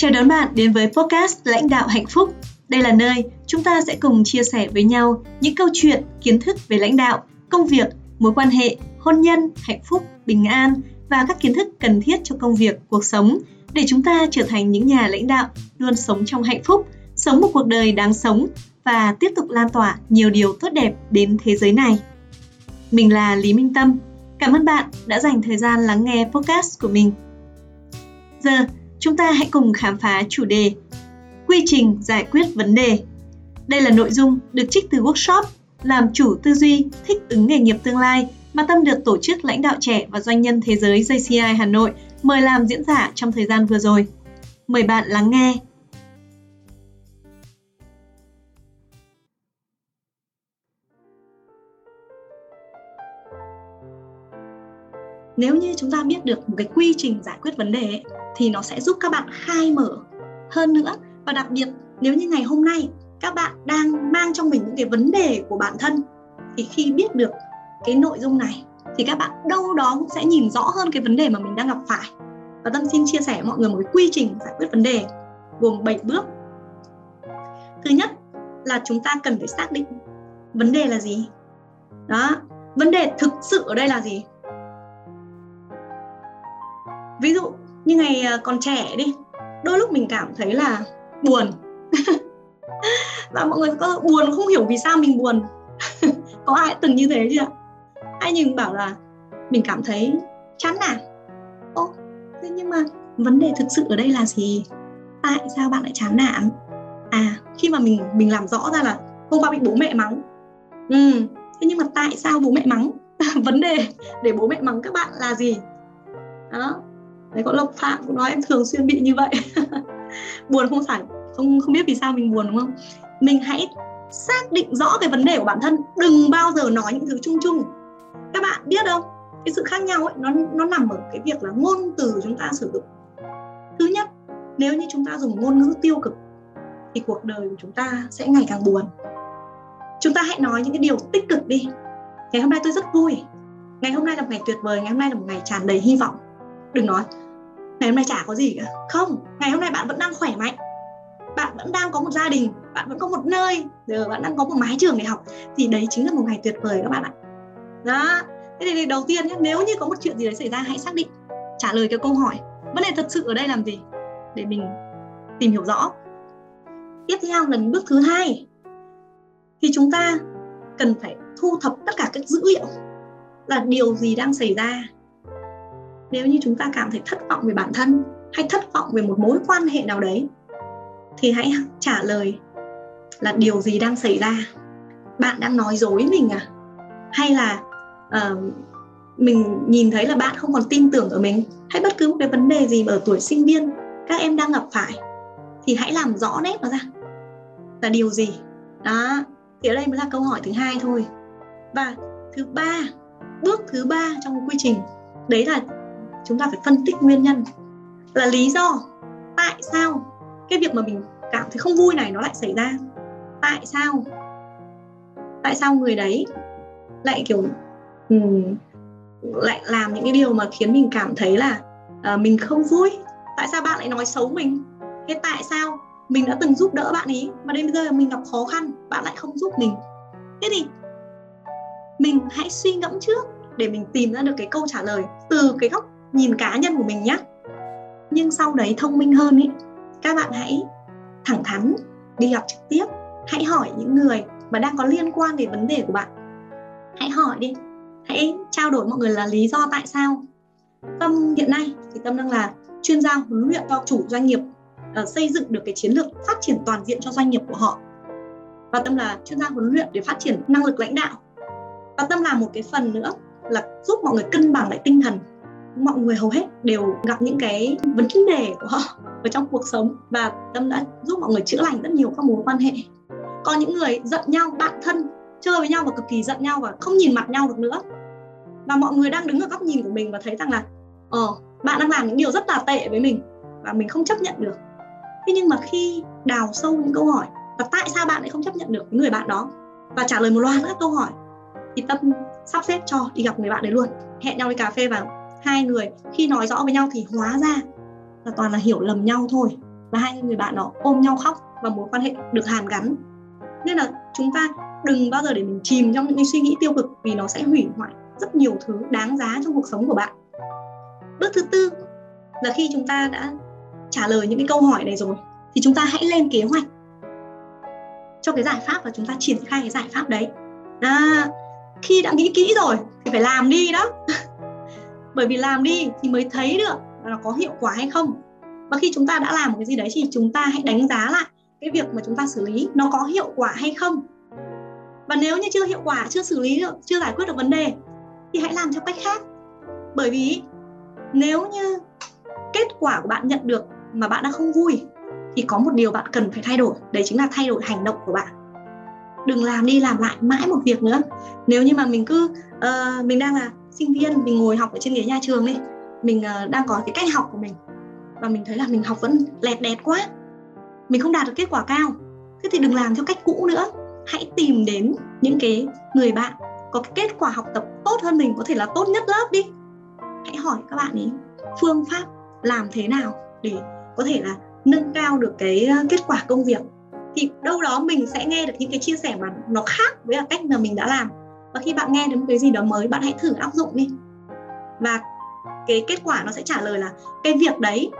Chào đón bạn đến với podcast Lãnh đạo hạnh phúc. Đây là nơi chúng ta sẽ cùng chia sẻ với nhau những câu chuyện, kiến thức về lãnh đạo, công việc, mối quan hệ, hôn nhân, hạnh phúc, bình an và các kiến thức cần thiết cho công việc, cuộc sống để chúng ta trở thành những nhà lãnh đạo luôn sống trong hạnh phúc, sống một cuộc đời đáng sống và tiếp tục lan tỏa nhiều điều tốt đẹp đến thế giới này. Mình là Lý Minh Tâm. Cảm ơn bạn đã dành thời gian lắng nghe podcast của mình. Giờ, chúng ta hãy cùng khám phá chủ đề Quy trình giải quyết vấn đề. Đây là nội dung được trích từ workshop làm chủ tư duy thích ứng nghề nghiệp tương lai mà Tâm được tổ chức lãnh đạo trẻ và doanh nhân thế giới JCI Hà Nội mời làm diễn giả trong thời gian vừa rồi. Mời bạn lắng nghe. Nếu như chúng ta biết được một cái quy trình giải quyết vấn đề ấy, thì nó sẽ giúp các bạn khai mở hơn nữa. Và đặc biệt, nếu như ngày hôm nay các bạn đang mang trong mình những cái vấn đề của bản thân, thì khi biết được cái nội dung này, thì các bạn đâu đó cũng sẽ nhìn rõ hơn cái vấn đề mà mình đang gặp phải. Và tâm xin chia sẻ với mọi người một cái quy trình giải quyết vấn đề gồm 7 bước. Thứ nhất là chúng ta cần phải xác định vấn đề là gì. Đó, vấn đề thực sự ở đây là gì? Ví dụ như ngày ờ, còn trẻ đi, đôi lúc mình cảm thấy là buồn. Và mọi người có buồn không hiểu vì sao mình buồn. Có ai từng như thế chưa? Ai nhìn bảo là mình cảm thấy chán nản? Ô, thế nhưng mà vấn đề thực sự ở đây là gì? Tại sao bạn lại chán nản? À khi mà mình mình làm rõ ra là hôm qua bị bố mẹ mắng. Ừ thế nhưng mà tại sao bố mẹ mắng? Vấn đề để bố mẹ mắng các bạn là gì? Đó đấy, có lộc phạm cũng nói em thường xuyên bị như vậy. Buồn không phải, không không biết vì sao mình buồn, đúng không? Mình hãy xác định rõ cái vấn đề của bản thân, đừng bao giờ nói những thứ chung chung. Các bạn biết không? Cái sự khác nhau ấy, nó nó nằm ở cái việc là ngôn từ chúng ta sử dụng. Thứ nhất, nếu như chúng ta dùng ngôn ngữ tiêu cực, thì cuộc đời của chúng ta sẽ ngày càng buồn. Chúng ta hãy nói những cái điều tích cực đi. Ngày hôm nay tôi rất vui. Ngày hôm nay là một ngày tuyệt vời, ngày hôm nay là một ngày tràn đầy hy vọng đừng nói. Ngày hôm nay chả có gì cả. Không, ngày hôm nay bạn vẫn đang khỏe mạnh. Bạn vẫn đang có một gia đình, bạn vẫn có một nơi, giờ bạn đang có một mái trường để học. Thì đấy chính là một ngày tuyệt vời các bạn ạ. Đó. Thế thì đầu tiên nhé nếu như có một chuyện gì đấy xảy ra, hãy xác định, trả lời cái câu hỏi, vấn đề thật sự ở đây làm gì? Để mình tìm hiểu rõ. Tiếp theo là bước thứ hai, thì chúng ta cần phải thu thập tất cả các dữ liệu là điều gì đang xảy ra nếu như chúng ta cảm thấy thất vọng về bản thân hay thất vọng về một mối quan hệ nào đấy thì hãy trả lời là điều gì đang xảy ra? Bạn đang nói dối mình à? Hay là uh, mình nhìn thấy là bạn không còn tin tưởng ở mình? Hay bất cứ một cái vấn đề gì mà ở tuổi sinh viên các em đang gặp phải thì hãy làm rõ nét nó ra. Là điều gì? Đó thì ở đây mới là câu hỏi thứ hai thôi. Và thứ ba bước thứ ba trong quy trình đấy là chúng ta phải phân tích nguyên nhân là lý do tại sao cái việc mà mình cảm thấy không vui này nó lại xảy ra. Tại sao? Tại sao người đấy lại kiểu um, lại làm những cái điều mà khiến mình cảm thấy là uh, mình không vui? Tại sao bạn lại nói xấu mình? Thế tại sao mình đã từng giúp đỡ bạn ý mà đến bây giờ mình gặp khó khăn bạn lại không giúp mình? Thế thì mình hãy suy ngẫm trước để mình tìm ra được cái câu trả lời từ cái góc nhìn cá nhân của mình nhé nhưng sau đấy thông minh hơn ý các bạn hãy thẳng thắn đi gặp trực tiếp. Hãy hỏi những người mà đang có liên quan đến vấn đề của bạn. Hãy hỏi đi. Hãy trao đổi mọi người là lý do tại sao. Tâm hiện nay thì tâm đang là chuyên gia huấn luyện cho chủ doanh nghiệp uh, xây dựng được cái chiến lược phát triển toàn diện cho doanh nghiệp của họ. Và tâm là chuyên gia huấn luyện để phát triển năng lực lãnh đạo. Và tâm là một cái phần nữa là giúp mọi người cân bằng lại tinh thần mọi người hầu hết đều gặp những cái vấn đề của họ ở trong cuộc sống và tâm đã giúp mọi người chữa lành rất nhiều các mối quan hệ. Có những người giận nhau, bạn thân, chơi với nhau và cực kỳ giận nhau và không nhìn mặt nhau được nữa. Và mọi người đang đứng ở góc nhìn của mình và thấy rằng là ờ bạn đang làm những điều rất là tệ với mình và mình không chấp nhận được. Thế nhưng mà khi đào sâu những câu hỏi, và tại sao bạn lại không chấp nhận được người bạn đó? Và trả lời một loạt các câu hỏi, thì tâm sắp xếp cho đi gặp người bạn đấy luôn. Hẹn nhau đi cà phê và hai người khi nói rõ với nhau thì hóa ra là toàn là hiểu lầm nhau thôi. Và hai người bạn đó ôm nhau khóc và mối quan hệ được hàn gắn. Nên là chúng ta đừng bao giờ để mình chìm trong những cái suy nghĩ tiêu cực vì nó sẽ hủy hoại rất nhiều thứ đáng giá trong cuộc sống của bạn. Bước thứ tư là khi chúng ta đã trả lời những cái câu hỏi này rồi thì chúng ta hãy lên kế hoạch cho cái giải pháp và chúng ta triển khai cái giải pháp đấy. À, khi đã nghĩ kỹ rồi thì phải làm đi đó bởi vì làm đi thì mới thấy được là nó có hiệu quả hay không. Và khi chúng ta đã làm một cái gì đấy thì chúng ta hãy đánh giá lại cái việc mà chúng ta xử lý nó có hiệu quả hay không. Và nếu như chưa hiệu quả, chưa xử lý được, chưa giải quyết được vấn đề thì hãy làm theo cách khác. Bởi vì nếu như kết quả của bạn nhận được mà bạn đang không vui thì có một điều bạn cần phải thay đổi, đấy chính là thay đổi hành động của bạn đừng làm đi làm lại mãi một việc nữa. Nếu như mà mình cứ uh, mình đang là sinh viên mình ngồi học ở trên ghế nhà trường đi mình uh, đang có cái cách học của mình và mình thấy là mình học vẫn lẹt đẹt quá mình không đạt được kết quả cao thế thì đừng làm theo cách cũ nữa. Hãy tìm đến những cái người bạn có cái kết quả học tập tốt hơn mình có thể là tốt nhất lớp đi. Hãy hỏi các bạn ấy phương pháp làm thế nào để có thể là nâng cao được cái ờ, kết quả công việc thì đâu đó mình sẽ nghe được những cái chia sẻ mà nó khác với là cách mà mình đã làm. Và khi bạn nghe đến một cái gì đó mới, bạn hãy thử áp dụng đi. Và cái kết quả nó sẽ trả lời là cái việc đấy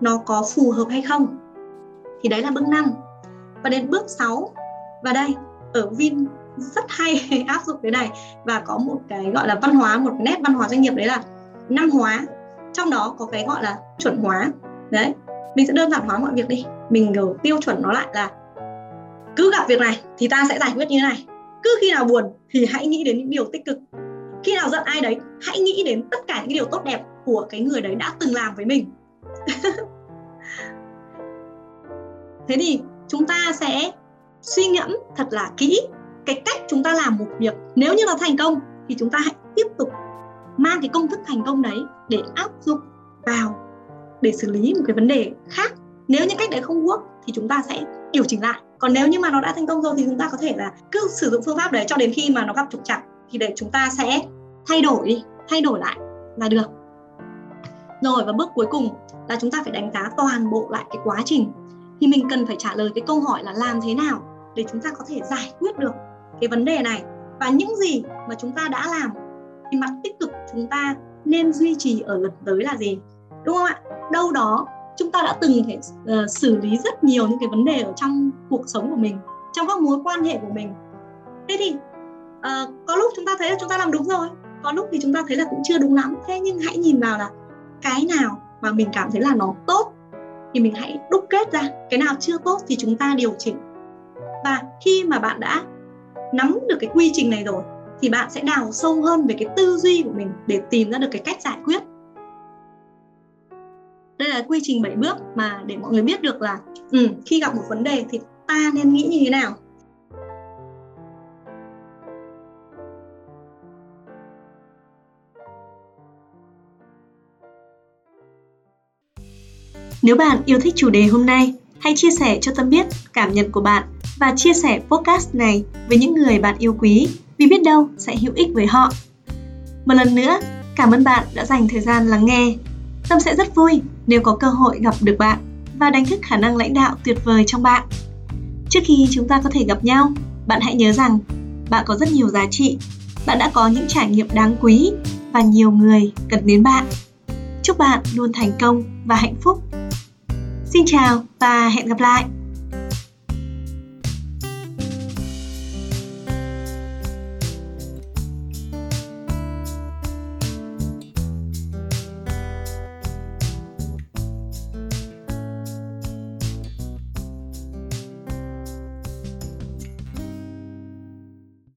nó có phù hợp hay không? Thì đấy là bước 5 và đến bước 6 và đây, ở Vin rất hay áp dụng cái này. Và có một cái gọi là văn hóa, một cái nét văn hóa doanh nghiệp đấy là năm hóa. Trong đó có cái gọi là chuẩn hóa. Đấy, mình sẽ đơn giản hóa mọi việc đi. Mình kiểu tiêu chuẩn nó lại là cứ gặp việc này thì ta sẽ giải quyết như thế này. Cứ khi nào buồn thì hãy nghĩ đến những điều tích cực. Khi nào giận ai đấy, hãy nghĩ đến tất cả những điều tốt đẹp của cái người đấy đã từng làm với mình. Thế thì chúng ta sẽ suy ngẫm thật là kỹ cái cách chúng ta làm một việc. Nếu như nó thành công thì chúng ta hãy tiếp tục mang cái công thức thành công đấy để áp dụng vào để xử lý một cái vấn đề khác nếu những cách đấy không work thì chúng ta sẽ điều chỉnh lại. Còn nếu như mà nó đã thành công rồi thì chúng ta có thể là cứ sử dụng phương pháp đấy cho đến khi mà nó gặp trục trặc thì để chúng ta sẽ thay đổi đi, thay đổi lại là được. Rồi, và bước cuối cùng là chúng ta phải đánh giá toàn bộ lại cái quá trình. Thì mình cần phải trả lời cái câu hỏi là làm thế nào để chúng ta có thể giải quyết được cái vấn đề này. Và những gì mà chúng ta đã làm thì mặt tích cực chúng ta nên duy trì ở lần tới là gì? Đúng không ạ? Đâu đó chúng ta đã từng phải uh, ờ, xử lý rất nhiều những cái vấn đề ở trong cuộc sống của mình trong các mối quan hệ của mình. Thế thì uh, có lúc chúng ta thấy là chúng ta làm đúng rồi có lúc thì chúng ta thấy là cũng chưa đúng lắm. Thế nhưng hãy nhìn vào là cái nào mà mình cảm thấy là nó tốt thì mình hãy đúc kết ra cái nào chưa tốt thì chúng ta điều chỉnh. Và khi mà bạn đã nắm được cái quy trình này rồi thì bạn sẽ đào sâu hơn về cái tư duy của mình để tìm ra được cái cách giải quyết đây là quy trình 7 bước mà để mọi người biết được là ừ, khi gặp một vấn đề thì ta nên nghĩ như thế nào Nếu bạn yêu thích chủ đề hôm nay, hãy chia sẻ cho Tâm biết cảm nhận của bạn và chia sẻ podcast này với những người bạn yêu quý vì biết đâu sẽ hữu ích với họ. Một lần nữa, cảm ơn bạn đã dành thời gian lắng nghe. Tâm sẽ rất vui nếu có cơ hội gặp được bạn và đánh thức khả năng lãnh đạo tuyệt vời trong bạn. Trước khi chúng ta có thể gặp nhau, bạn hãy nhớ rằng bạn có rất nhiều giá trị, bạn đã có những trải nghiệm đáng quý và nhiều người cần đến bạn. Chúc bạn luôn thành công và hạnh phúc. Xin chào và hẹn gặp lại.